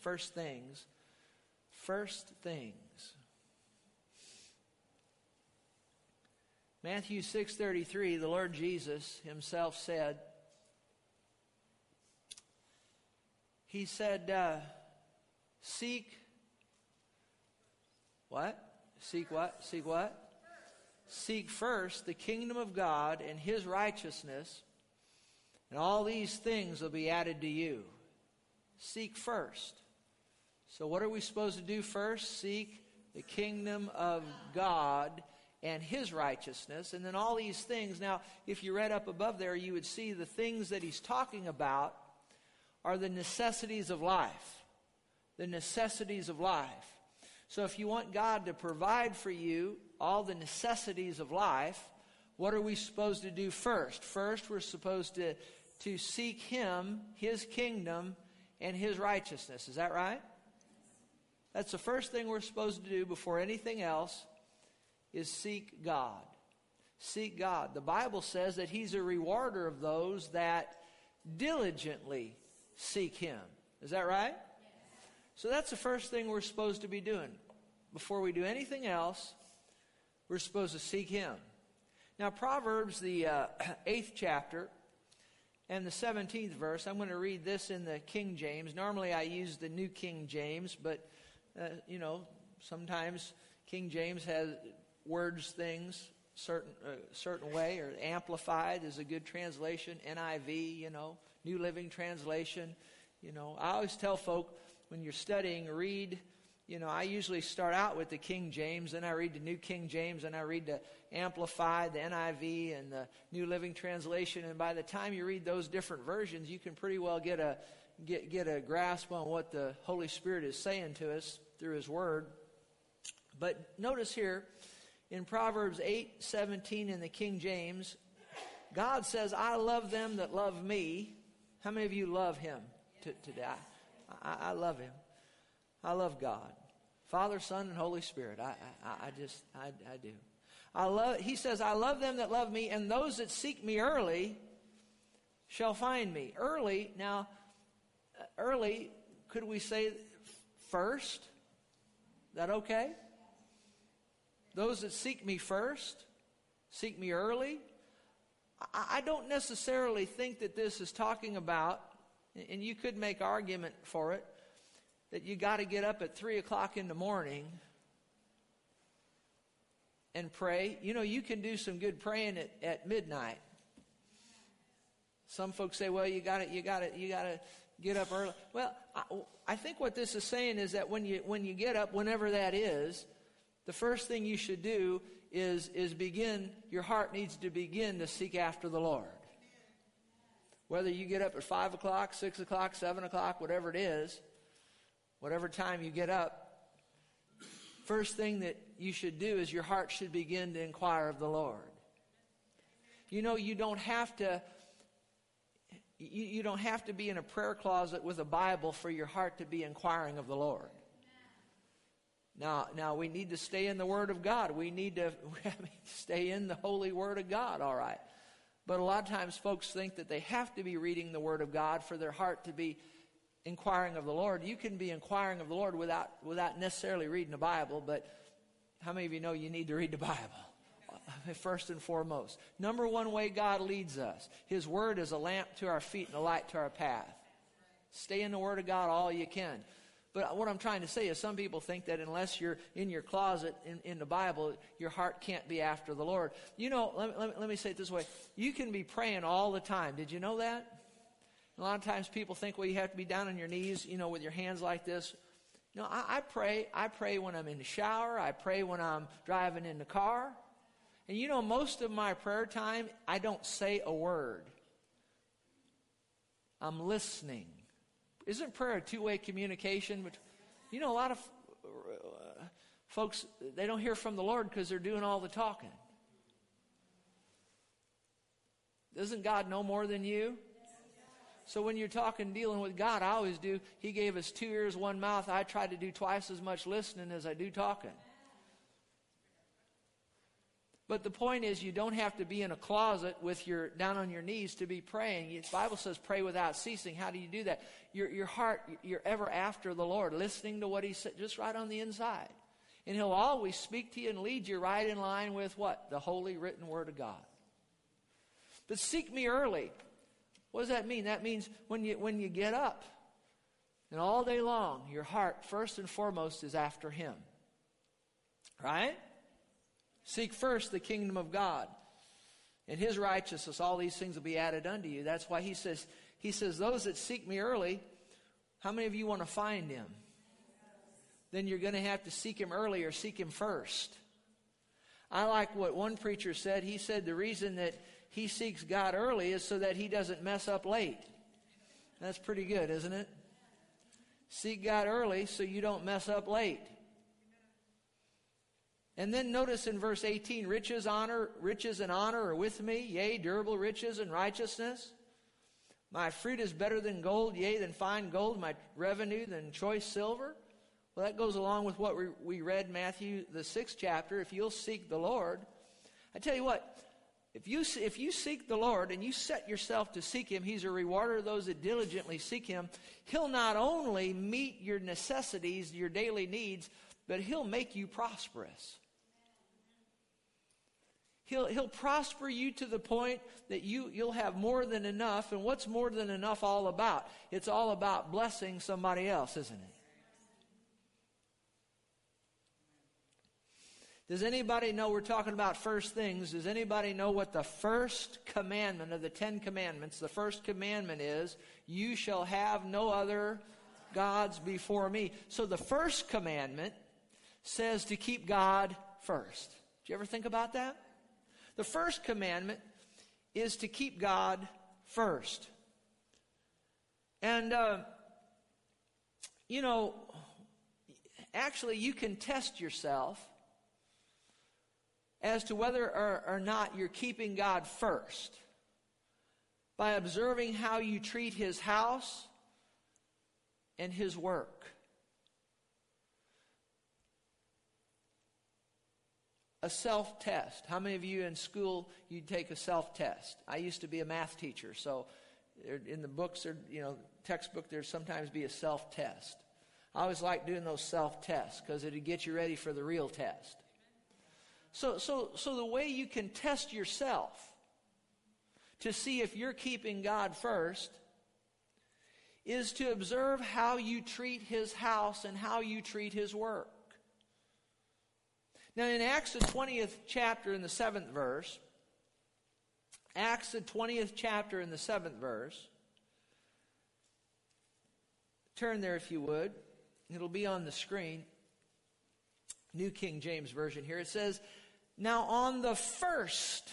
First things. First things. Matthew 6:33 the Lord Jesus himself said He said uh, seek what? Seek what? Seek what? Seek first the kingdom of God and his righteousness and all these things will be added to you. Seek first. So what are we supposed to do first? Seek the kingdom of God and his righteousness, and then all these things. Now, if you read up above there, you would see the things that he's talking about are the necessities of life. The necessities of life. So, if you want God to provide for you all the necessities of life, what are we supposed to do first? First, we're supposed to, to seek Him, His kingdom, and His righteousness. Is that right? That's the first thing we're supposed to do before anything else is seek God. Seek God. The Bible says that He's a rewarder of those that diligently seek Him. Is that right? So that's the first thing we're supposed to be doing. Before we do anything else, we're supposed to seek Him. Now, Proverbs, the uh, eighth chapter, and the 17th verse, I'm going to read this in the King James. Normally I use the New King James, but, uh, you know, sometimes King James has words things certain uh, certain way or amplified is a good translation. NIV you know New Living Translation you know. I always tell folk when you're studying read you know I usually start out with the King James then I read the New King James and I read the amplified the NIV and the New Living Translation and by the time you read those different versions you can pretty well get a get get a grasp on what the Holy Spirit is saying to us through his word but notice here in Proverbs 8 17 in the King James, God says, I love them that love me. How many of you love him today? I, I, love him. I love God. Father, Son, and Holy Spirit. I, I, I just, I, I do. I love, he says, I love them that love me, and those that seek me early shall find me. Early, now, uh, early, could we say first? That okay? Those that seek me first, seek me early. I don't necessarily think that this is talking about, and you could make argument for it, that you got to get up at 3 o'clock in the morning and pray. You know, you can do some good praying at, at midnight. Some folks say, well, you got to, you got to, you got to get up early. Well, I, I think what this is saying is that when you, when you get up, whenever that is, the first thing you should do is, is begin, your heart needs to begin to seek after the Lord. Whether you get up at 5 o'clock, 6 o'clock, 7 o'clock, whatever it is, whatever time you get up, first thing that you should do is your heart should begin to inquire of the Lord. You know, you don't have to. You, you don't have to be in a prayer closet with a Bible for your heart to be inquiring of the Lord. Now, now we need to stay in the Word of God. We need to stay in the Holy Word of God, all right. But a lot of times folks think that they have to be reading the Word of God for their heart to be inquiring of the Lord. You can be inquiring of the Lord without, without necessarily reading the Bible, but how many of you know you need to read the Bible? First and foremost. Number one way God leads us His Word is a lamp to our feet and a light to our path. Stay in the Word of God all you can. But what I'm trying to say is some people think that unless you're in your closet in, in the Bible, your heart can't be after the Lord. You know, let, let, let me say it this way. You can be praying all the time. Did you know that? A lot of times people think, well, you have to be down on your knees, you know, with your hands like this. No, I, I pray. I pray when I'm in the shower. I pray when I'm driving in the car. And you know, most of my prayer time, I don't say a word. I'm listening. Isn't prayer a two way communication? But you know, a lot of uh, folks they don't hear from the Lord because they're doing all the talking. Doesn't God know more than you? So when you're talking, dealing with God, I always do. He gave us two ears, one mouth. I try to do twice as much listening as I do talking. But the point is, you don't have to be in a closet with your down on your knees to be praying. The Bible says, "Pray without ceasing." How do you do that? Your your heart, you're ever after the Lord, listening to what He said, just right on the inside, and He'll always speak to you and lead you right in line with what the holy written Word of God. But seek me early. What does that mean? That means when you when you get up, and all day long, your heart first and foremost is after Him. Right? Seek first the kingdom of God and his righteousness. All these things will be added unto you. That's why he says, he says, those that seek me early, how many of you want to find him? Then you're going to have to seek him early or seek him first. I like what one preacher said. He said the reason that he seeks God early is so that he doesn't mess up late. That's pretty good, isn't it? Seek God early so you don't mess up late. And then notice in verse 18, riches, honor, riches and honor are with me, yea, durable riches and righteousness. My fruit is better than gold, yea, than fine gold, my revenue than choice silver. Well, that goes along with what we, we read Matthew, the sixth chapter. If you'll seek the Lord, I tell you what, if you, if you seek the Lord and you set yourself to seek Him, He's a rewarder of those that diligently seek Him. He'll not only meet your necessities, your daily needs, but He'll make you prosperous. He'll, he'll prosper you to the point that you, you'll have more than enough. And what's more than enough all about? It's all about blessing somebody else, isn't it? Does anybody know we're talking about first things? Does anybody know what the first commandment of the Ten Commandments, the first commandment is, you shall have no other gods before me. So the first commandment says to keep God first. Did you ever think about that? The first commandment is to keep God first. And, uh, you know, actually, you can test yourself as to whether or, or not you're keeping God first by observing how you treat His house and His work. A self test. How many of you in school you take a self test? I used to be a math teacher, so in the books or you know textbook there'd sometimes be a self test. I always like doing those self tests because it'd get you ready for the real test. So so so the way you can test yourself to see if you're keeping God first is to observe how you treat his house and how you treat his work. Now, in Acts, the 20th chapter, in the 7th verse, Acts, the 20th chapter, in the 7th verse, turn there if you would. It'll be on the screen. New King James Version here. It says, Now on the first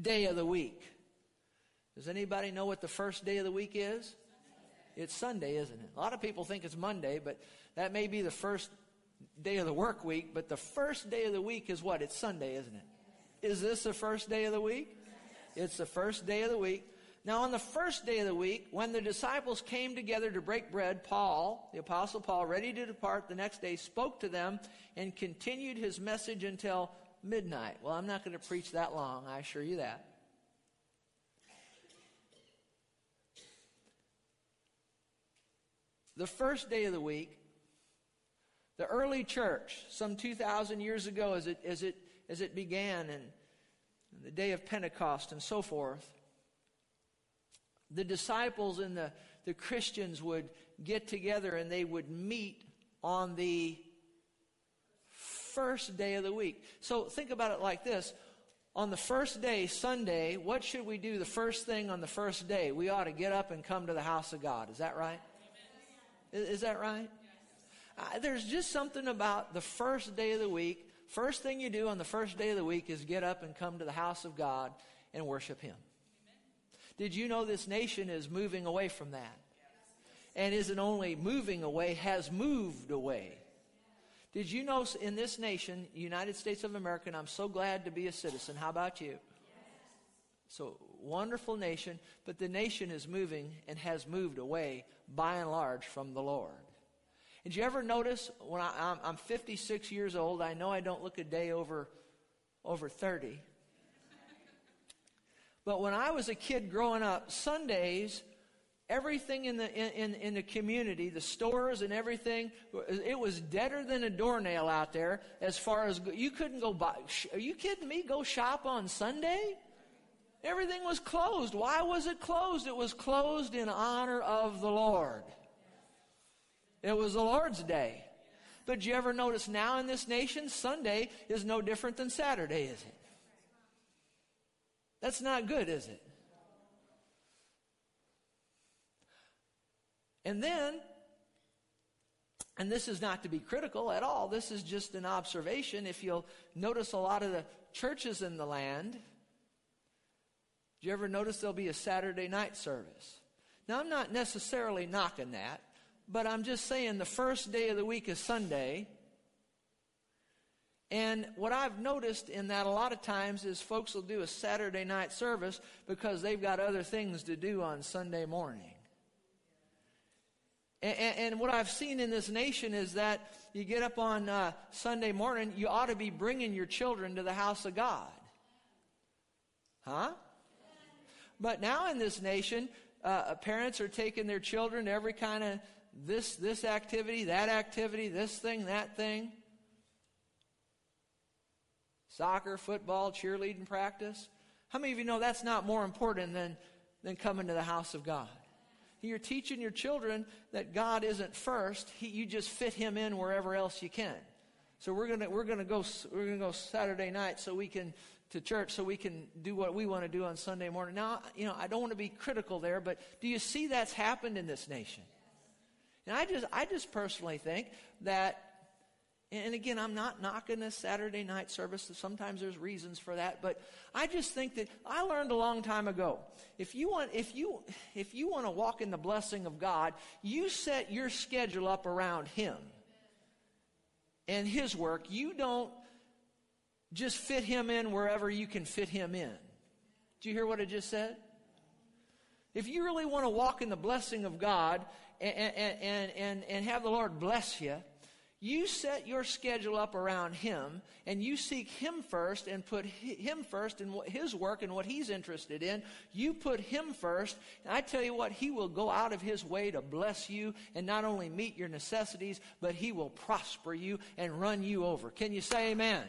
day of the week. Does anybody know what the first day of the week is? It's Sunday, isn't it? A lot of people think it's Monday, but that may be the first day of the work week, but the first day of the week is what? It's Sunday, isn't it? Is this the first day of the week? It's the first day of the week. Now, on the first day of the week, when the disciples came together to break bread, Paul, the Apostle Paul, ready to depart the next day, spoke to them and continued his message until midnight. Well, I'm not going to preach that long, I assure you that. The first day of the week the early church, some 2,000 years ago, as it, as it, as it began, and the day of Pentecost and so forth, the disciples and the, the Christians would get together and they would meet on the first day of the week. So think about it like this. On the first day, Sunday, what should we do the first thing on the first day? We ought to get up and come to the house of God. Is that right? Is, is that right? Uh, there's just something about the first day of the week. First thing you do on the first day of the week is get up and come to the house of God and worship Him. Amen. Did you know this nation is moving away from that? And isn't only moving away, has moved away. Did you know in this nation, United States of America, and I'm so glad to be a citizen. How about you? So, wonderful nation, but the nation is moving and has moved away by and large from the Lord. Did you ever notice when I, am 56 years old, I know I don't look a day over over 30. But when I was a kid growing up, Sundays, everything in the, in, in the community, the stores and everything, it was deader than a doornail out there as far as you couldn't go buy. Are you kidding me? Go shop on Sunday? Everything was closed. Why was it closed? It was closed in honor of the Lord. It was the Lord's day. But do you ever notice now in this nation, Sunday is no different than Saturday, is it? That's not good, is it? And then, and this is not to be critical at all, this is just an observation. If you'll notice a lot of the churches in the land, do you ever notice there'll be a Saturday night service? Now, I'm not necessarily knocking that, but I'm just saying the first day of the week is Sunday. And what I've noticed in that a lot of times is folks will do a Saturday night service because they've got other things to do on Sunday morning. And, and, what I've seen in this nation is that you get up on uh, Sunday morning, you ought to be bringing your children to the house of God. Huh? But now in this nation, uh, parents are taking their children every kind of this, this activity, that activity, this thing, that thing. Soccer, football, cheerleading practice. How many of you know that's not more important than, than coming to the house of God? You're teaching your children that God isn't first. He, you just fit Him in wherever else you can. So we're gonna we're gonna go we're gonna go Saturday night so we can to church so we can do what we want to do on Sunday morning. Now you know I don't want to be critical there, but do you see that's happened in this nation? And I just I just personally think that and again, I'm not knocking a Saturday night service. Sometimes there's reasons for that, but I just think that I learned a long time ago. If you want, if you, if you want to walk in the blessing of God, you set your schedule up around Him and His work. You don't just fit Him in wherever you can fit Him in. Do you hear what I just said? If you really want to walk in the blessing of God and, and, and, and, have the Lord bless you, you set your schedule up around Him and you seek Him first and put Him first in His work and what He's interested in. You put Him first, and I tell you what, He will go out of His way to bless you and not only meet your necessities, but He will prosper you and run you over. Can you say amen? amen.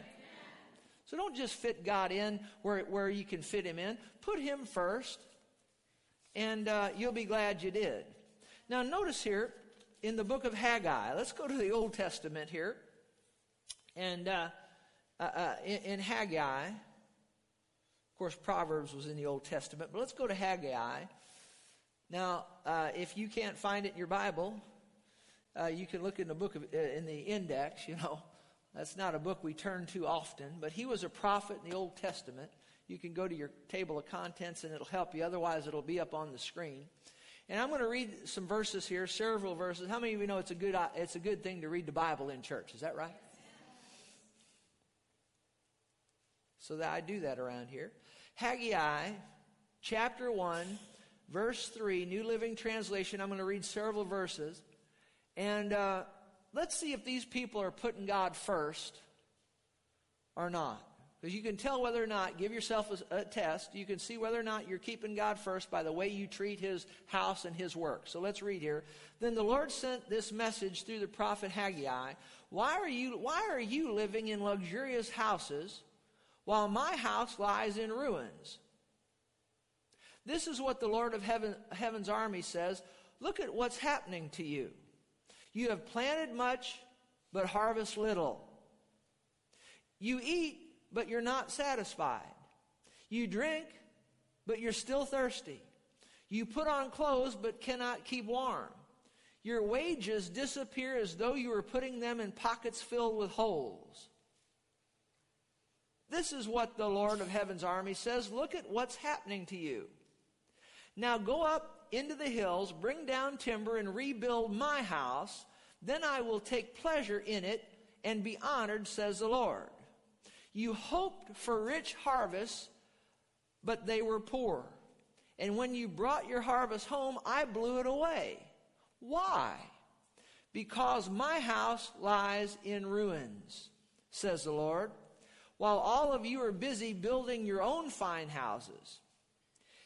So don't just fit God in where, where you can fit Him in. Put Him first, and uh, you'll be glad you did. Now, notice here, in the book of Haggai. Let's go to the Old Testament here. And uh, uh, uh, in, in, Haggai, of course, Proverbs was in the Old Testament, but let's go to Haggai. Now, uh, if you can't find it in your Bible, uh, you can look in the book of, uh, in the index. You know, that's not a book we turn to often, but he was a prophet in the Old Testament. You can go to your table of contents and it'll help you. Otherwise, it'll be up on the screen. And I'm going to read some verses here, several verses. How many of you know it's a good, it's a good thing to read the Bible in church? Is that right? So that I do that around here. Haggai, chapter 1, verse 3, New Living Translation. I'm going to read several verses. And uh, let's see if these people are putting God first or not. Because you can tell whether or not, give yourself a, a, test, you can see whether or not you're keeping God first by the way you treat his house and his work. So let's read here. Then the Lord sent this message through the prophet Haggai. Why are you, why are you living in luxurious houses while my house lies in ruins? This is what the Lord of heaven, heaven's army says. Look at what's happening to you. You have planted much, but harvest little. You eat but you're not satisfied. You drink, but you're still thirsty. You put on clothes, but cannot keep warm. Your wages disappear as though you were putting them in pockets filled with holes. This is what the Lord of Heaven's army says. Look at what's happening to you. Now go up into the hills, bring down timber, and rebuild my house. Then I will take pleasure in it and be honored, says the Lord. You hoped for rich harvests, but they were poor. And when you brought your harvest home, I blew it away. Why? Because my house lies in ruins, says the Lord. while all of you are busy building your own fine houses.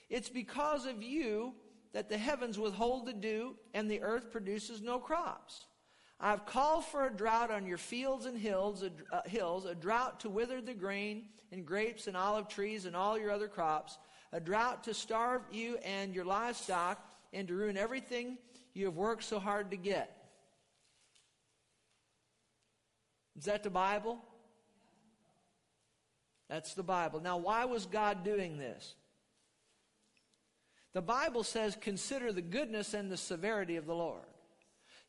It's because of you that the heavens withhold the dew and the earth produces no crops. I've called for a drought on your fields and hills, a, uh, hills, a drought to wither the grain and grapes and olive trees and all your other crops, a drought to starve you and your livestock and to ruin everything you have worked so hard to get. Is that the Bible? That's the Bible. Now, why was God doing this? The Bible says, consider the goodness and the severity of the Lord.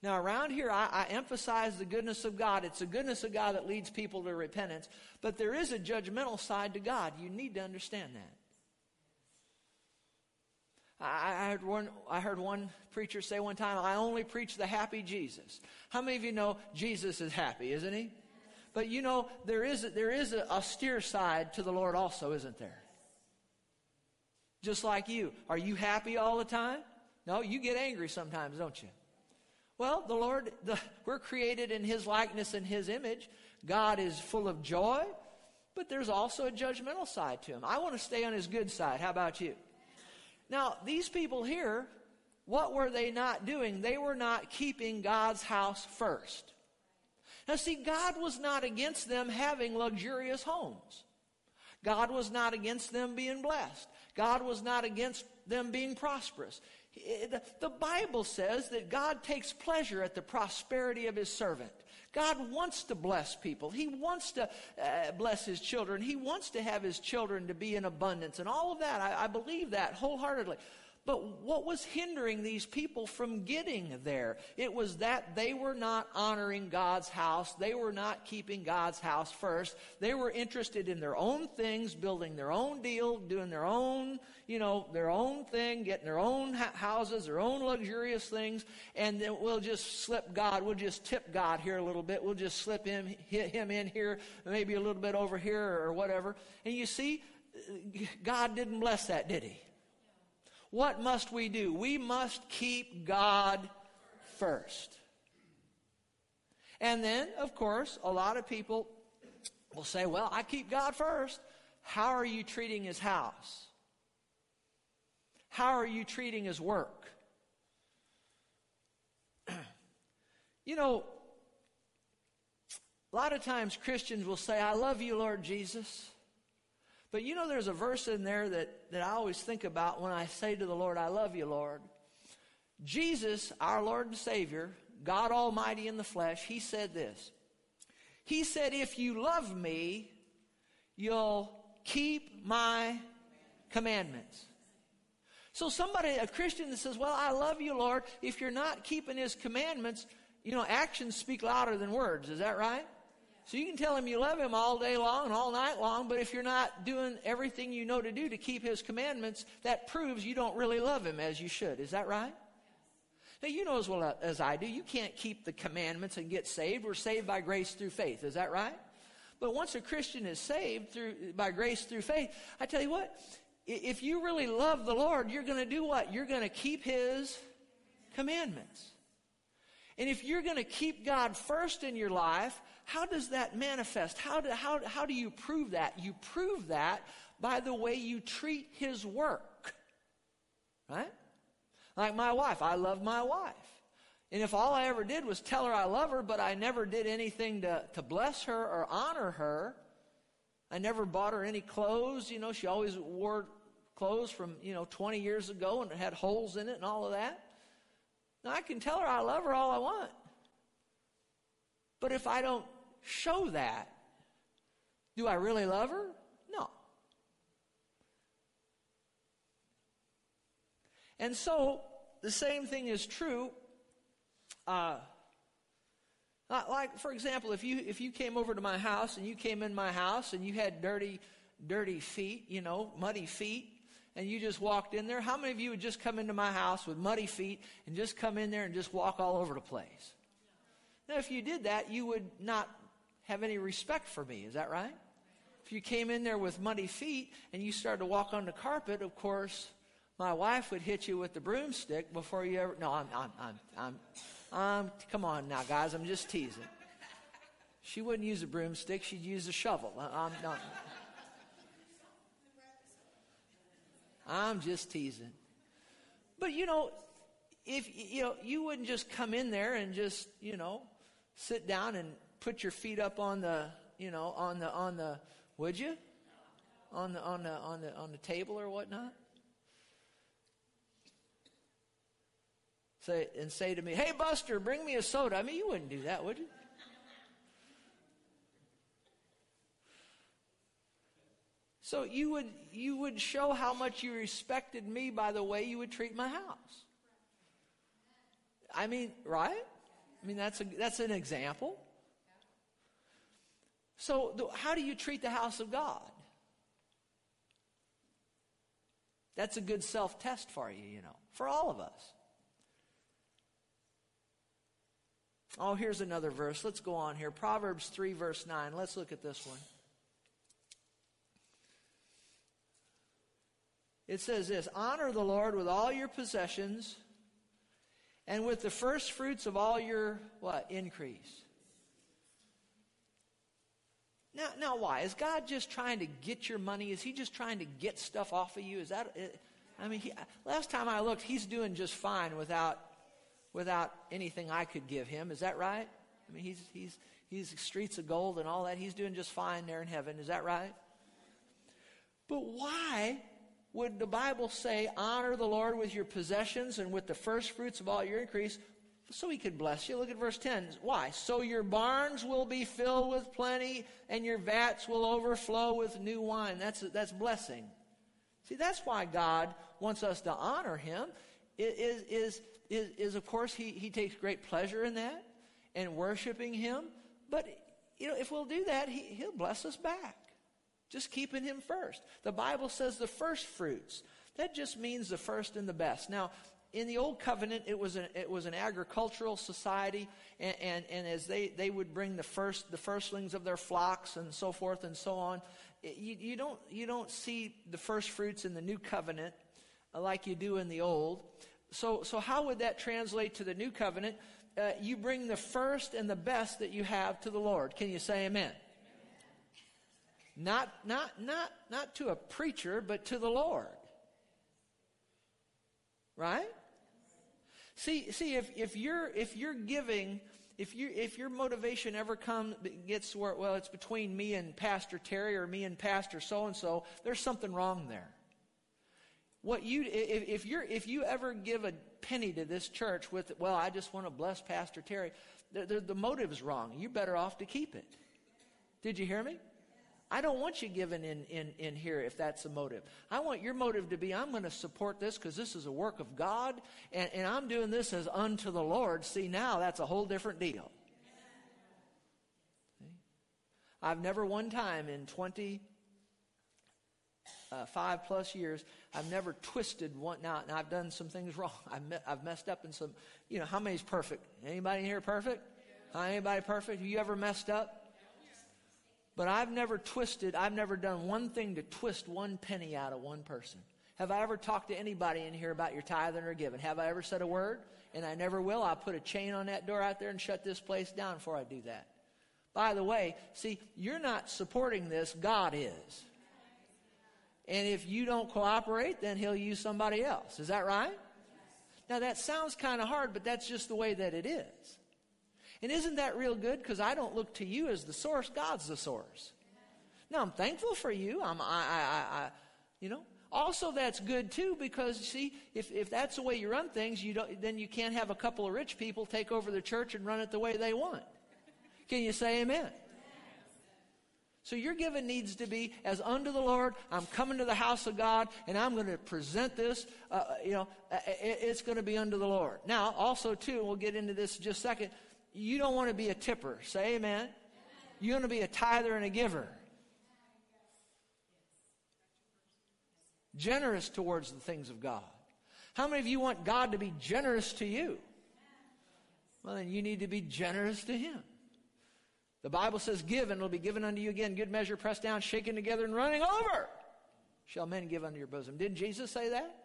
Now, around here, I, I, emphasize the goodness of God. It's the goodness of God that leads people to repentance. But there is a judgmental side to God. You need to understand that. I, I heard one, I heard one preacher say one time, I only preach the happy Jesus. How many of you know Jesus is happy, isn't he? But you know, there is, a, there is an austere side to the Lord also, isn't there? Just like you. Are you happy all the time? No, you get angry sometimes, don't you? Well, the Lord, the, we're created in His likeness and His image. God is full of joy, but there's also a judgmental side to Him. I want to stay on His good side. How about you? Now, these people here, what were they not doing? They were not keeping God's house first. Now, see, God was not against them having luxurious homes. God was not against them being blessed. God was not against them being prosperous. The Bible says that God takes pleasure at the prosperity of his servant. God wants to bless people. He wants to uh, bless his children. He wants to have his children to be in abundance and all of that. I, I believe that wholeheartedly. But what was hindering these people from getting there? It was that they were not honoring God's house. They were not keeping God's house first. They were interested in their own things, building their own deal, doing their own, you know, their own thing, getting their own houses, their own luxurious things, and then we'll just slip God. We'll just tip God here a little bit. We'll just slip him, hit him in here, maybe a little bit over here or whatever. And you see, God didn't bless that, did he? What must we do? We must keep God first. And then, of course, a lot of people will say, well, I keep God first. How are you treating his house? How are you treating his work? you know, a lot of times Christians will say, I love you, Lord Jesus. But you know, there's a verse in there that, that I always think about when I say to the Lord, I love you, Lord. Jesus, our Lord and Savior, God Almighty in the flesh, He said this. He said, If you love me, you'll keep my commandments. So somebody, a Christian that says, Well, I love you, Lord, if you're not keeping His commandments, you know, actions speak louder than words. Is that right? So you can tell him you love him all day long and all night long, but if you're not doing everything you know to do to keep his commandments, that proves you don't really love him as you should. Is that right? Now, you know as well as I do, you can't keep the commandments and get saved. We're saved by grace through faith. Is that right? But once a Christian is saved through, by grace through faith, I tell you what, if you really love the Lord, you're going to do what? You're going to keep his commandments. And if you're going to keep God first in your life, how does that manifest? How do, how, how do you prove that? You prove that by the way you treat his work. Right? Like my wife. I love my wife. And if all I ever did was tell her I love her, but I never did anything to, to bless her or honor her, I never bought her any clothes. You know, she always wore clothes from, you know, 20 years ago and it had holes in it and all of that. Now, I can tell her I love her all I want. But if I don't show that, do I really love her? No. And so, the same thing is true. Uh, like, for example, if you, if you came over to my house and you came in my house and you had dirty, dirty feet, you know, muddy feet, and you just walked in there, how many of you would just come into my house with muddy feet and just come in there and just walk all over the place? Now, if you did that, you would not have any respect for me. Is that right? If you came in there with muddy feet and you started to walk on the carpet, of course, my wife would hit you with the broomstick before you ever. No, I'm, I'm, I'm, I'm, I'm come on now, guys. I'm just teasing. She wouldn't use a broomstick, she'd use a shovel. I'm not. I'm just teasing. But you know, if you know, you wouldn't just come in there and just, you know, sit down and put your feet up on the, you know, on the on the would you? On the on the on the on the table or whatnot? Say and say to me, "Hey Buster, bring me a soda." I mean, you wouldn't do that, would you? So you would you would show how much you respected me by the way you would treat my house. I mean, right? I mean that's a, that's an example. So how do you treat the house of God? That's a good self-test for you, you know, for all of us. Oh, here's another verse. Let's go on here. Proverbs 3 verse 9. Let's look at this one. it says this Honor the Lord with all your possessions and with the first fruits of all your what? Increase. Now, now why? Is God just trying to get your money? Is He just trying to get stuff off of you? Is that, uh, I mean, he, last time I looked, He's doing just fine without, without anything I could give Him. Is that right? I mean, He's, he's, he's streets of gold and all that. He's doing just fine there in heaven. Is that right? But why would the Bible say, honor the Lord with your possessions and with the first fruits of all your increase, so he could bless you? Look at verse 10. Why? So your barns will be filled with plenty and your vats will overflow with new wine. That's, that's blessing. See, that's why God wants us to honor him. Is, is, is, is of course, he, he takes great pleasure in that and worshiping him. But, you know, if we'll do that, he, he'll bless us back. Just keeping him first. The Bible says the first fruits. That just means the first and the best. Now, in the old covenant, it was an, it was an agricultural society, and, and, and, as they, they would bring the first the firstlings of their flocks and so forth and so on, you, you don't you don't see the first fruits in the new covenant like you do in the old. So so how would that translate to the new covenant? Uh, you bring the first and the best that you have to the Lord. Can you say Amen? Not, not, not, not to a preacher, but to the Lord. Right? See, see, if, if you're, if you're giving, if you, if your motivation ever comes, gets where, well, it's between me and Pastor Terry or me and Pastor so and so, there's something wrong there. What you, if, if you're, if you ever give a penny to this church with, well, I just want to bless Pastor Terry, the, the, the motive is wrong. You're better off to keep it. Did you hear me? I don't want you giving in, in, in here if that's the motive. I want your motive to be I'm going to support this because this is a work of God and, and I'm doing this as unto the Lord. See, now that's a whole different deal. See? I've never one time in 20, uh, five plus years, I've never twisted one. Now, now I've done some things wrong. I've, me, I've messed up in some, you know, how many's perfect? Anybody here perfect? Huh, anybody perfect? Have you ever messed up? But I've never twisted, I've never done one thing to twist one penny out of one person. Have I ever talked to anybody in here about your tithing or giving? Have I ever said a word? And I never will. I'll put a chain on that door out there and shut this place down before I do that. By the way, see, you're not supporting this, God is. And if you don't cooperate, then He'll use somebody else. Is that right? Now that sounds kind of hard, but that's just the way that it is. And isn't that real good? Because I don't look to you as the source, God's the source. Now, I'm thankful for you. I'm, I, I, I, you know. Also, that's good too because see, if, if that's the way you run things, you don't, then you can't have a couple of rich people take over the church and run it the way they want. Can you say amen? So your giving needs to be as unto the Lord. I'm coming to the house of God, and I'm going to present this. Uh, uh you know, uh, uh, it's going to be unto the Lord. Now, also too, we'll get into this in just a second you don't want to be a tipper. Say amen. You want to be a tither and a giver. Generous towards the things of God. How many of you want God to be generous to you? Well, then you need to be generous to Him. The Bible says, Give, and it'll be given unto you again. Good measure, pressed down, shaken together, and running over. Shall men give unto your bosom. Didn't Jesus say that?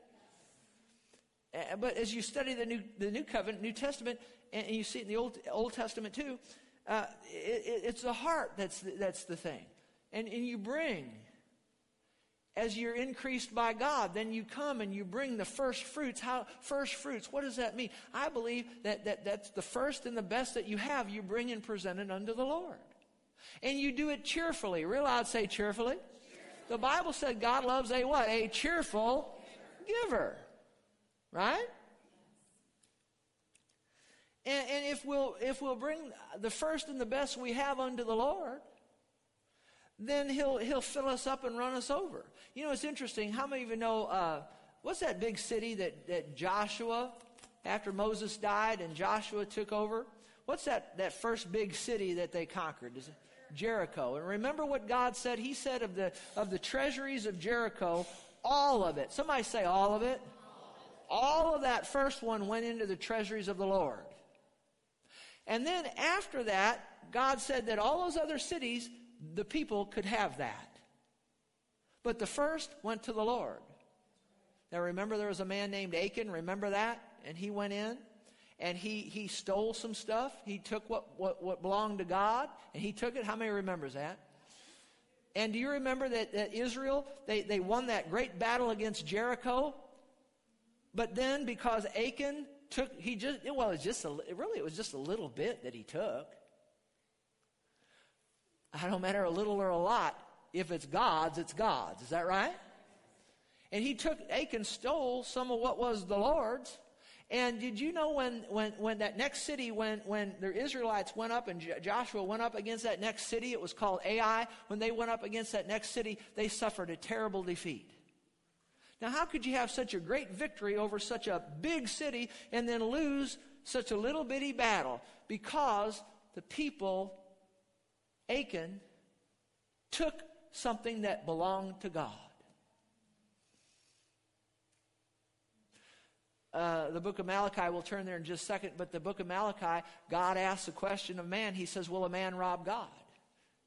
Uh, but as you study the New, the New Covenant, New Testament, and you see it in the Old, Old Testament too, Uh, it, it's the heart that's the, that's the thing. And, and you bring, as you're increased by God, then you come and you bring the first fruits. How first fruits? What does that mean? I believe that, that that's the first and the best that you have. You bring and present it unto the Lord, and you do it cheerfully. Real loud, say cheerfully. The Bible said God loves a what? A cheerful giver, right? And, and if we'll if we'll bring the first and the best we have unto the Lord, then he'll he'll fill us up and run us over. You know, it's interesting. How many of you know uh, what's that big city that that Joshua, after Moses died and Joshua took over? What's that that first big city that they conquered? Is it Jericho? And remember what God said. He said of the of the treasuries of Jericho, all of it. Somebody say all of it. All of that first one went into the treasuries of the Lord. And then after that, God said that all those other cities, the people could have that. But the first went to the Lord. Now remember there was a man named Achan, remember that? And he went in and he, he stole some stuff. He took what, what, what belonged to God and he took it. How many remembers that? And do you remember that, that Israel, they, they won that great battle against Jericho? But then because Achan took, he just, well, it was just a, really, it was just a little bit that he took. I don't matter a little or a lot. If it's God's, it's God's. Is that right? And he took, Achan stole some of what was the Lord's. And did you know when, when, when that next city, when, when the Israelites went up and Joshua went up against that next city, it was called Ai. When they went up against that next city, they suffered a terrible defeat. Now, how could you have such a great victory over such a big city and then lose such a little bitty battle? Because the people, Achan, took something that belonged to God. Uh, the book of Malachi, we'll turn there in just a second, but the book of Malachi, God asks the question of man. He says, Will a man rob God?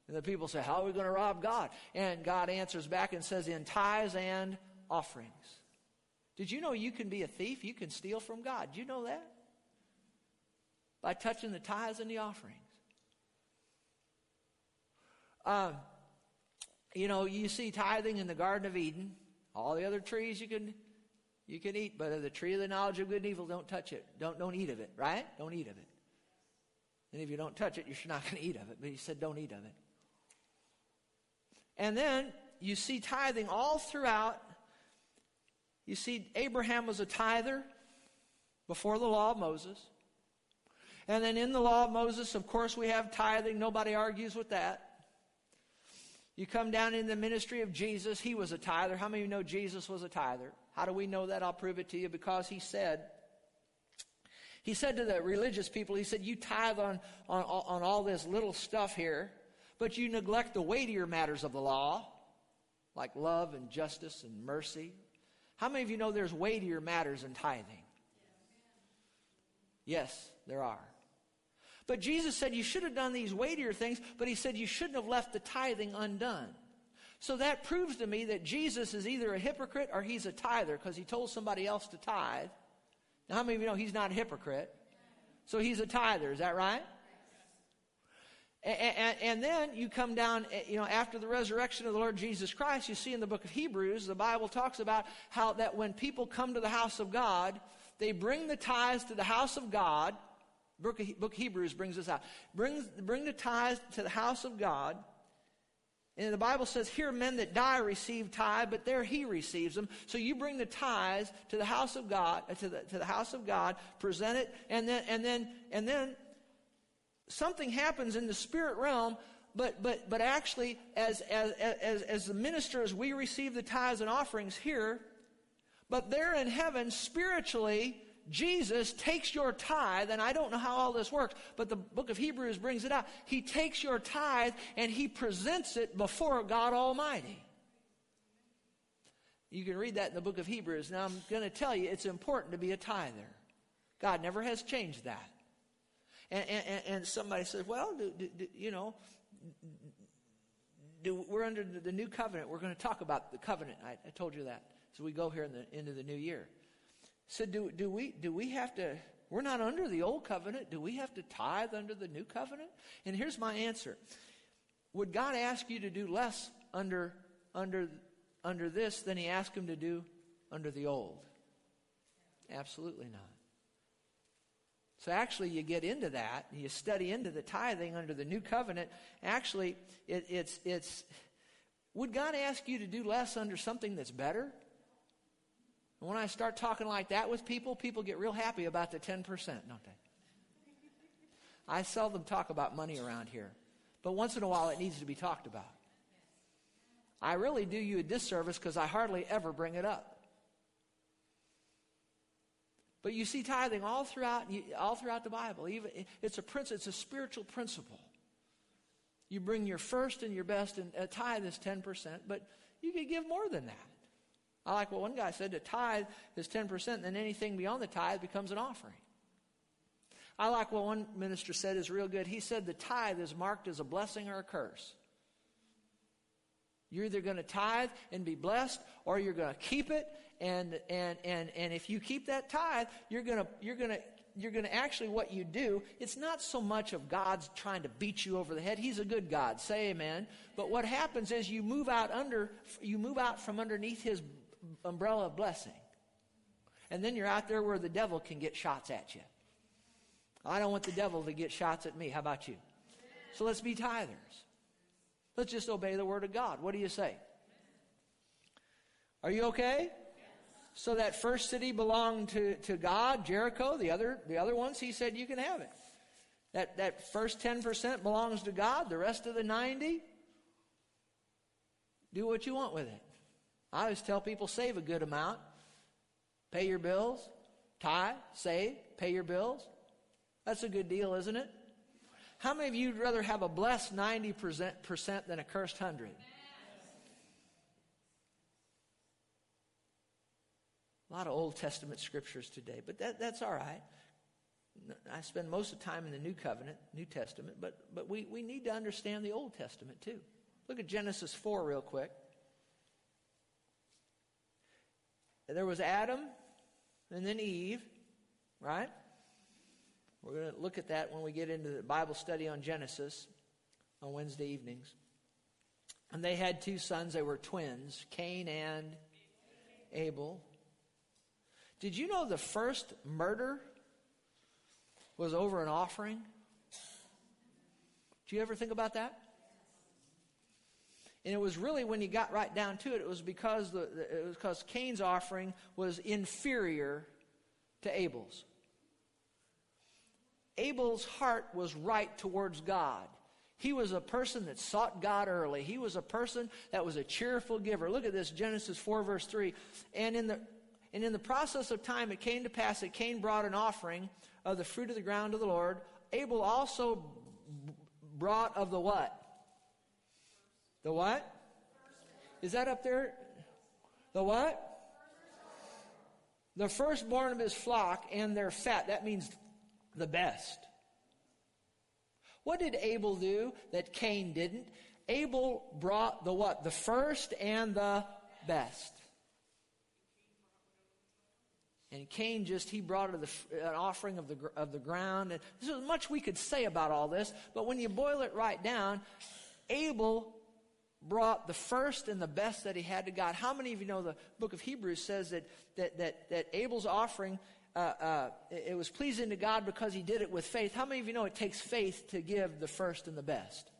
And the people say, How are we going to rob God? And God answers back and says, In tithes and offerings. Did you know you can be a thief? You can steal from God. Did you know that? By touching the tithes and the offerings. Um, you know, you see tithing in the Garden of Eden. All the other trees you can you can eat, but the tree of the knowledge of good and evil, don't touch it. Don't don't eat of it, right? Don't eat of it. And if you don't touch it, you're not going to eat of it. But he said, don't eat of it. And then you see tithing all throughout you see, Abraham was a tither before the law of Moses. And then in the law of Moses, of course, we have tithing. Nobody argues with that. You come down in the ministry of Jesus, he was a tither. How many of you know Jesus was a tither? How do we know that? I'll prove it to you because he said, he said to the religious people, he said, You tithe on, on, on all this little stuff here, but you neglect the weightier matters of the law, like love and justice and mercy, how many of you know there's weightier matters than tithing? Yes, there are. But Jesus said you should have done these weightier things, but he said you shouldn't have left the tithing undone. So that proves to me that Jesus is either a hypocrite or he's a tither because he told somebody else to tithe. Now, how many of you know he's not a hypocrite? So he's a tither, is that right? And, and, then you come down, eh, you know, after the resurrection of the Lord Jesus Christ, you see in the book of Hebrews, the Bible talks about how that when people come to the house of God, they bring the tithes to the house of God. Book of, book of Hebrews brings this out. Bring, bring the tithes to the house of God. And the Bible says, here men that die receive tithe, but there he receives them. So you bring the tithes to the house of God, to the, to the house of God, present it, and then, and then, and then something happens in the spirit realm but but but actually as as as as the ministers we receive the tithes and offerings here but there in heaven spiritually Jesus takes your tithe, and I don't know how all this works, but the book of Hebrews brings it out. He takes your tithe and he presents it before God Almighty. You can read that in the book of Hebrews. Now, I'm going to tell you it's important to be a tither. God never has changed that. And, and, and somebody says, well, do, do, do, you know, we're under the new covenant. We're going to talk about the covenant. I, I told you that. So we go here in the, into the new year. So do, do, we, do we have to We're not under the old covenant. Do we have to tithe under the new covenant? And here's my answer. Would God ask you to do less under, under, under this than he asked him to do under the old? Absolutely not. So actually, you get into that, you study into the tithing under the new covenant. Actually, it, it's, it's, would God ask you to do less under something that's better? And when I start talking like that with people, people get real happy about the 10%, don't they? I seldom talk about money around here, but once in a while it needs to be talked about. I really do you a disservice because I hardly ever bring it up. But you see tithing all throughout, all throughout the Bible. Even it's a principle, it's a spiritual principle. You bring your first and your best, and a tithe is ten percent, but you could give more than that. I like what one guy said: the tithe is ten percent, and then anything beyond the tithe becomes an offering. I like what one minister said is real good. He said the tithe is marked as a blessing or a curse. You're either going to tithe and be blessed, or you're going to keep it and and and and if you keep that tithe, you're gonna you're gonna you're going to actually what you do it's not so much of god's trying to beat you over the head. He's a good god. Say amen. But what happens is you move out under you move out from underneath his umbrella of blessing. And then you're out there where the devil can get shots at you. I don't want the devil to get shots at me. How about you? So let's be tithers. Let's just obey the word of god. What do you say? Are you okay so that first city belonged to, to God, Jericho. The other, the other ones, he said, you can have it. That, that first 10% belongs to God. The rest of the 90, do what you want with it. I always tell people, save a good amount. Pay your bills. Tithe, save, pay your bills. That's a good deal, isn't it? How many of you would rather have a blessed 90% than a cursed 100? A lot of Old Testament scriptures today, but that, that's all right. I spend most of the time in the New Covenant, New Testament, but, but we, we need to understand the Old Testament too. Look at Genesis 4 real quick. There was Adam and then Eve, right? We're going to look at that when we get into the Bible study on Genesis on Wednesday evenings. And they had two sons. They were twins, Cain and Abel. Did you know the first murder was over an offering? Do you ever think about that? And it was really when you got right down to it, it was because the, it was because Cain's offering was inferior to Abel's. Abel's heart was right towards God. He was a person that sought God early. He was a person that was a cheerful giver. Look at this, Genesis 4, verse 3. And in the and in the process of time, it came to pass that Cain brought an offering of the fruit of the ground to the Lord. Abel also brought of the what? The what? Is that up there? The what? The firstborn of his flock and their fat. That means the best. What did Abel do that Cain didn't? Abel brought the what? The first and the best. And Cain just, he brought an offering of the, of the ground. And there's much we could say about all this, but when you boil it right down, Abel brought the first and the best that he had to God. How many of you know the book of Hebrews says that, that, that, that Abel's offering, uh, uh, it was pleasing to God because he did it with faith? How many of you know it takes faith to give the first and the best?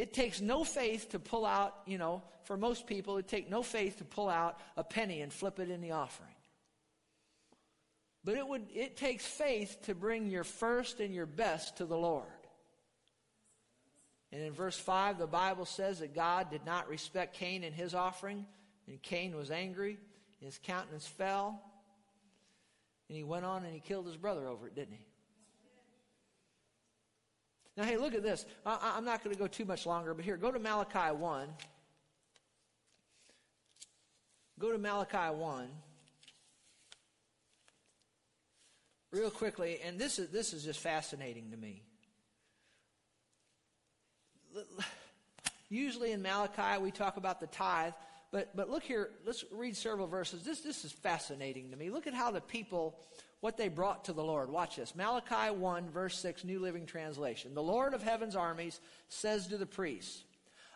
It takes no faith to pull out, you know, for most people, it takes no faith to pull out a penny and flip it in the offering. But it would it takes faith to bring your first and your best to the Lord. And in verse 5, the Bible says that God did not respect Cain and his offering, and Cain was angry, his countenance fell, and he went on and he killed his brother over it, didn't he? Now, hey, look at this. I, am not going to go too much longer, but here, go to Malachi 1. Go to Malachi 1. Real quickly, and this is, this is just fascinating to me. Usually in Malachi, we talk about the tithe, but, but look here, let's read several verses. This, this is fascinating to me. Look at how the people what they brought to the Lord. Watch this. Malachi 1, verse 6, New Living Translation. The Lord of heaven's armies says to the priests,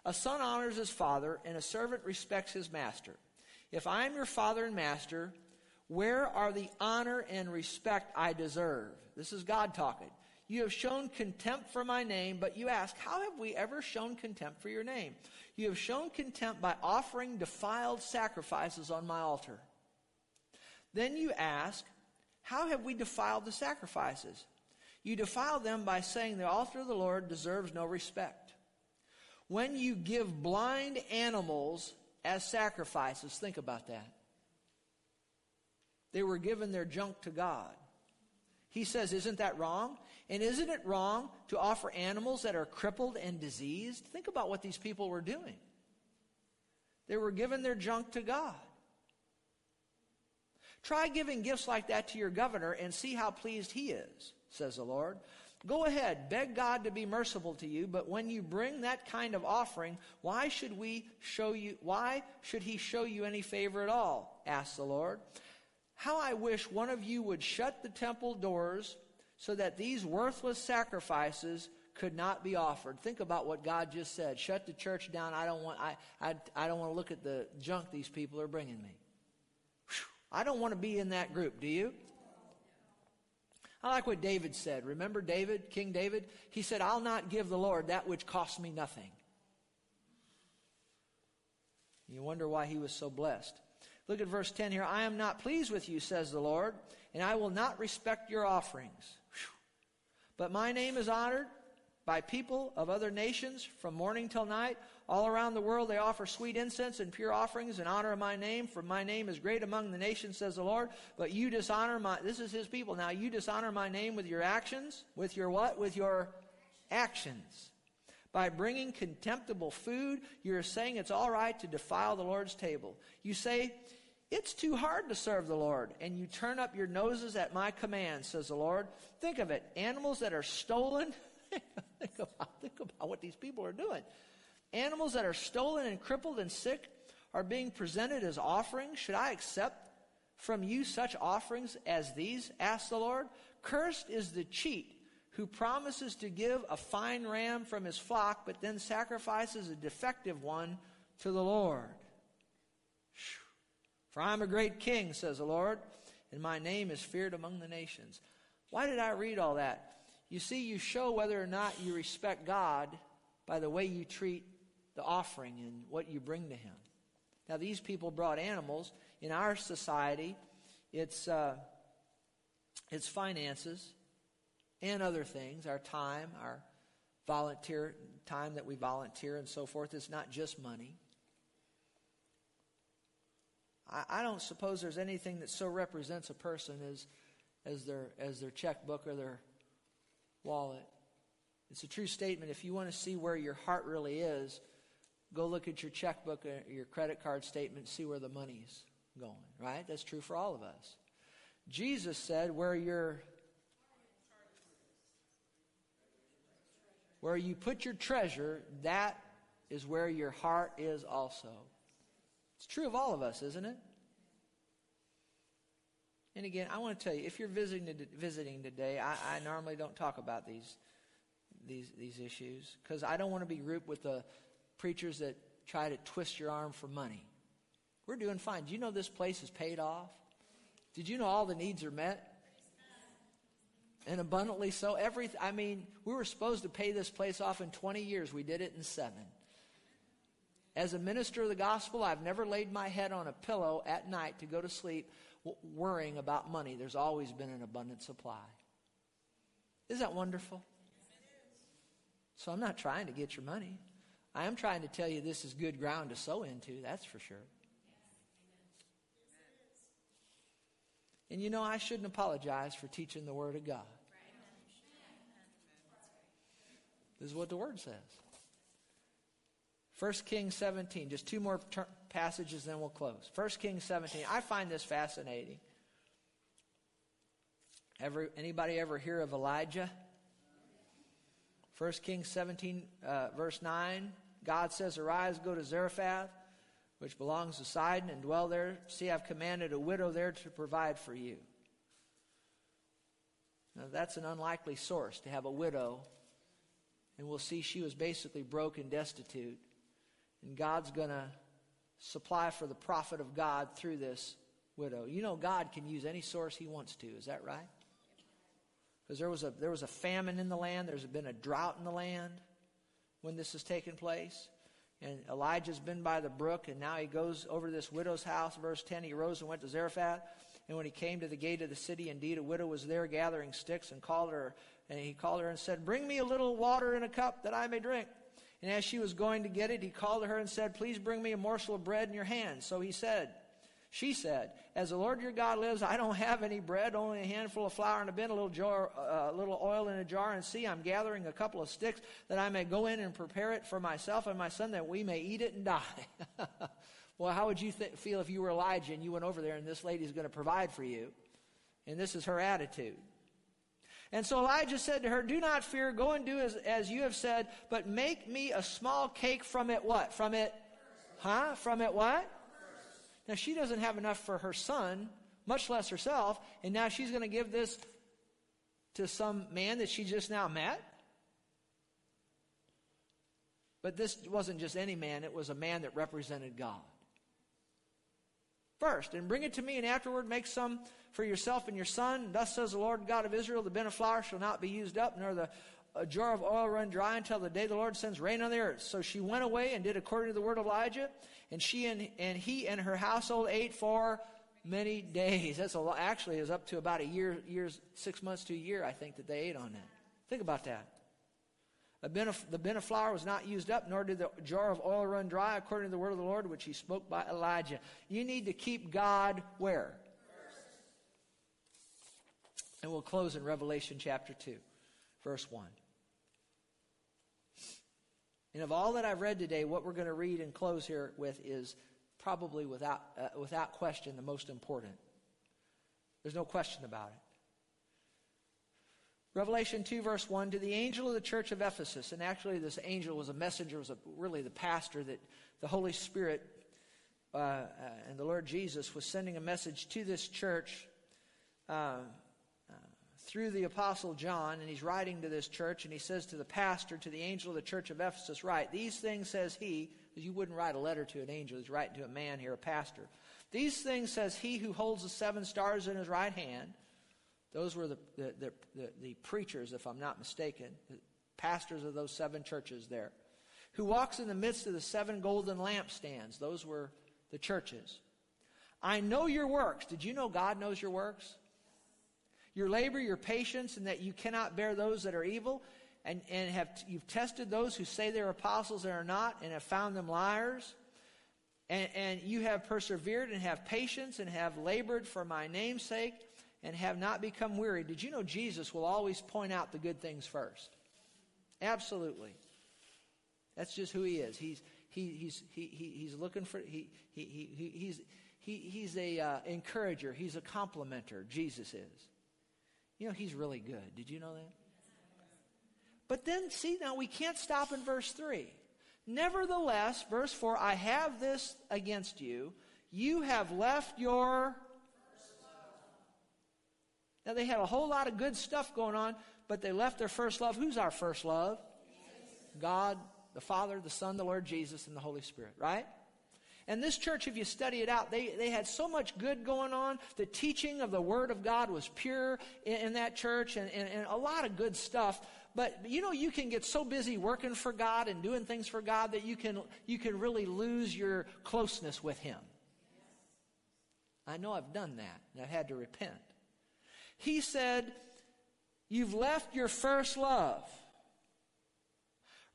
A son honors his father, and a servant respects his master. If I am your father and master, where are the honor and respect I deserve? This is God talking. You have shown contempt for my name, but you ask, How have we ever shown contempt for your name? You have shown contempt by offering defiled sacrifices on my altar. Then you ask, How have we defiled the sacrifices? You defile them by saying the altar of the Lord deserves no respect. When you give blind animals as sacrifices, think about that. They were given their junk to God. He says, Isn't that wrong? And isn't it wrong to offer animals that are crippled and diseased? Think about what these people were doing. They were giving their junk to God. Try giving gifts like that to your governor and see how pleased he is, says the Lord. Go ahead, beg God to be merciful to you, but when you bring that kind of offering, why should we show you why should he show you any favor at all? asks the Lord. How I wish one of you would shut the temple doors so that these worthless sacrifices could not be offered. Think about what God just said. Shut the church down. I don't want, I, I, I don't want to look at the junk these people are bringing me. Whew. I don't want to be in that group. Do you? I like what David said. Remember David, King David? He said, I'll not give the Lord that which costs me nothing. You wonder why he was so blessed. Look at verse 10 here. I am not pleased with you, says the Lord, and I will not respect your offerings. But my name is honored by people of other nations from morning till night. All around the world they offer sweet incense and pure offerings in honor of my name, for my name is great among the nations, says the Lord. But you dishonor my, this is his people. Now you dishonor my name with your actions. With your what? With your actions. By bringing contemptible food, you're saying it's all right to defile the Lord's table. You say, it's too hard to serve the Lord, and you turn up your noses at my command, says the Lord. Think of it animals that are stolen. think, about, think about what these people are doing. Animals that are stolen and crippled and sick are being presented as offerings. Should I accept from you such offerings as these? asked the Lord. Cursed is the cheat who promises to give a fine ram from his flock, but then sacrifices a defective one to the Lord. For I am a great king, says the Lord, and my name is feared among the nations. Why did I read all that? You see, you show whether or not you respect God by the way you treat the offering and what you bring to Him. Now, these people brought animals. In our society, it's, uh, it's finances and other things, our time, our volunteer time that we volunteer and so forth. It's not just money. I, I don't suppose there's anything that so represents a person as, as, their, as their checkbook or their wallet. It's a true statement. If you want to see where your heart really is, go look at your checkbook or your credit card statement, see where the money's going, right? That's true for all of us. Jesus said, where your where you put your treasure, that is where your heart is also. It's true of all of us, isn't it? And again, I want to tell you, if you're visiting visiting today, I, I normally don't talk about these these these issues because I don't want to be grouped with the preachers that try to twist your arm for money. We're doing fine. Do you know this place is paid off? Did you know all the needs are met? And abundantly so. Every, I mean, we were supposed to pay this place off in 20 years. We did it in seven. As a minister of the gospel, I've never laid my head on a pillow at night to go to sleep worrying about money. There's always been an abundant supply. Isn't that wonderful? So I'm not trying to get your money. I am trying to tell you this is good ground to sow into, that's for sure. And you know, I shouldn't apologize for teaching the Word of God. This is what the Word says. 1 Kings 17, just two more ter- passages, then we'll close. 1 Kings 17. I find this fascinating. Ever, anybody ever hear of Elijah? 1 Kings 17, uh, verse 9. God says, Arise, go to Zarephath, which belongs to Sidon, and dwell there. See, I've commanded a widow there to provide for you. Now, that's an unlikely source to have a widow. And we'll see she was basically broke and destitute. And God's going to supply for the prophet of God through this widow. You know, God can use any source he wants to. Is that right? Because there, was a, there was a famine in the land, there's been a drought in the land when this has taken place. And Elijah's been by the brook, and now he goes over to this widow's house. Verse 10 He rose and went to Zarephath. And when he came to the gate of the city, indeed a widow was there gathering sticks, and called her. And he called her and said, Bring me a little water in a cup that I may drink. And as she was going to get it, he called to her and said, Please bring me a morsel of bread in your hand. So he said, she said, As the Lord your God lives, I don't have any bread, only a handful of flour in a bin, a little, jar, uh, little oil in a jar, and see, I'm gathering a couple of sticks that I may go in and prepare it for myself and my son that we may eat it and die. well, how would you th- feel if you were Elijah and you went over there and this lady's going to provide for you? And this is her attitude. And so Elijah said to her, Do not fear, go and do as, as you have said, but make me a small cake from it what? From it, huh? From it what? Now, she doesn't have enough for her son, much less herself, and now she's going to give this to some man that she just now met? But this wasn't just any man, it was a man that represented God. First, and bring it to me, and afterward make some for yourself and your son. Thus says the Lord God of Israel, the bin of flour shall not be used up, nor the jar of oil run dry until the day the Lord sends rain on the earth. So she went away and did according to the word of Elijah, and she and, and he and her household ate for many days. That's a lot. Actually, is up to about a year, years, six months to a year, I think, that they ate on that. Think about that. The bin of flour was not used up, nor did the jar of oil run dry, according to the word of the Lord, which he spoke by Elijah. You need to keep God where? And we'll close in Revelation chapter 2, verse 1. And of all that I've read today, what we're going to read and close here with is probably without, uh, without question the most important. There's no question about it. Revelation 2, verse 1 To the angel of the church of Ephesus, and actually, this angel was a messenger, was a, really the pastor that the Holy Spirit uh, uh, and the Lord Jesus was sending a message to this church. Uh, through the Apostle John, and he's writing to this church, and he says to the pastor, to the angel of the church of Ephesus, Write, these things says he, you wouldn't write a letter to an angel, he's writing to a man here, a pastor. These things says he who holds the seven stars in his right hand. Those were the, the, the, the, preachers, if I'm not mistaken, the pastors of those seven churches there. Who walks in the midst of the seven golden lampstands. Those were the churches. I know your works. Did you know God knows your works? your labor, your patience, and that you cannot bear those that are evil, and, and have you've tested those who say they're apostles and are not, and have found them liars. And, and you have persevered and have patience and have labored for my name's sake and have not become weary. Did you know Jesus will always point out the good things first? Absolutely. That's just who he is. He's, he, he's, he, he, he's looking for, he, he, he, he's, he, he's a uh, encourager. He's a complimenter. Jesus is. You know, he's really good. Did you know that? But then, see, now we can't stop in verse 3. Nevertheless, verse 4 I have this against you. You have left your. Now, they had a whole lot of good stuff going on, but they left their first love. Who's our first love? God, the Father, the Son, the Lord Jesus, and the Holy Spirit, right? And this church, if you study it out, they, they had so much good going on. The teaching of the Word of God was pure in, in that church and, and, and a lot of good stuff. But you know, you can get so busy working for God and doing things for God that you can, you can really lose your closeness with Him. I know I've done that and I've had to repent. He said, You've left your first love.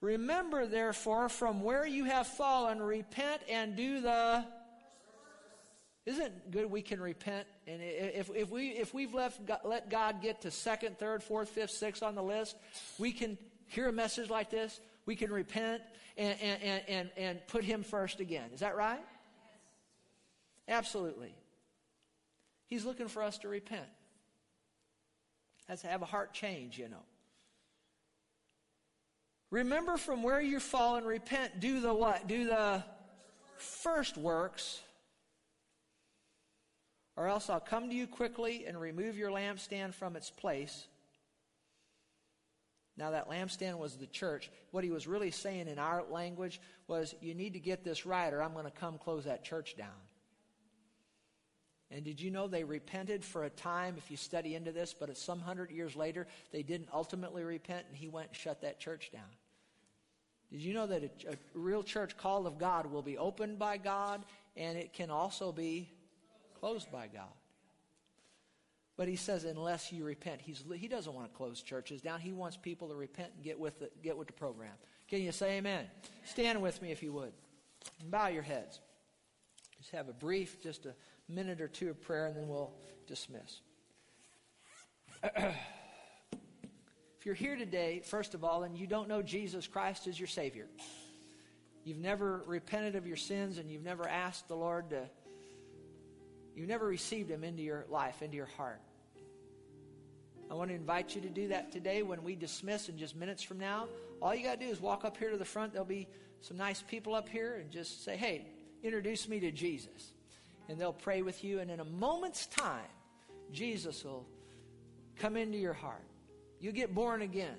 Remember, therefore, from where you have fallen, repent and do the. Isn't good we can repent? And if, if, we, if we've left, let God get to second, third, fourth, fifth, sixth on the list, we can hear a message like this. We can repent and, and, and, and put Him first again. Is that right? Absolutely. He's looking for us to repent. To have a heart change, you know. Remember from where you've fallen, repent, do the what? Do the first works. Or else I'll come to you quickly and remove your lampstand from its place. Now, that lampstand was the church. What he was really saying in our language was, You need to get this right, or I'm going to come close that church down. And did you know they repented for a time, if you study into this, but some hundred years later, they didn't ultimately repent, and he went and shut that church down. Did you know that a, a real church called of God will be opened by God, and it can also be closed by God? But he says, unless you repent, he's, he doesn't want to close churches down. He wants people to repent and get with the, get with the program. Can you say amen? Stand with me if you would. bow your heads. Just have a brief, just a minute or two of prayer, and then we'll dismiss. if you're here today, first of all, and you don't know Jesus Christ as your Savior, you've never repented of your sins, and you've never asked the Lord to, you've never received Him into your life, into your heart. I want to invite you to do that today when we dismiss in just minutes from now. All you got to do is walk up here to the front. There'll be some nice people up here and just say, hey, introduce me to Jesus and they'll pray with you. And in a moment's time, Jesus will come into your heart. You get born again.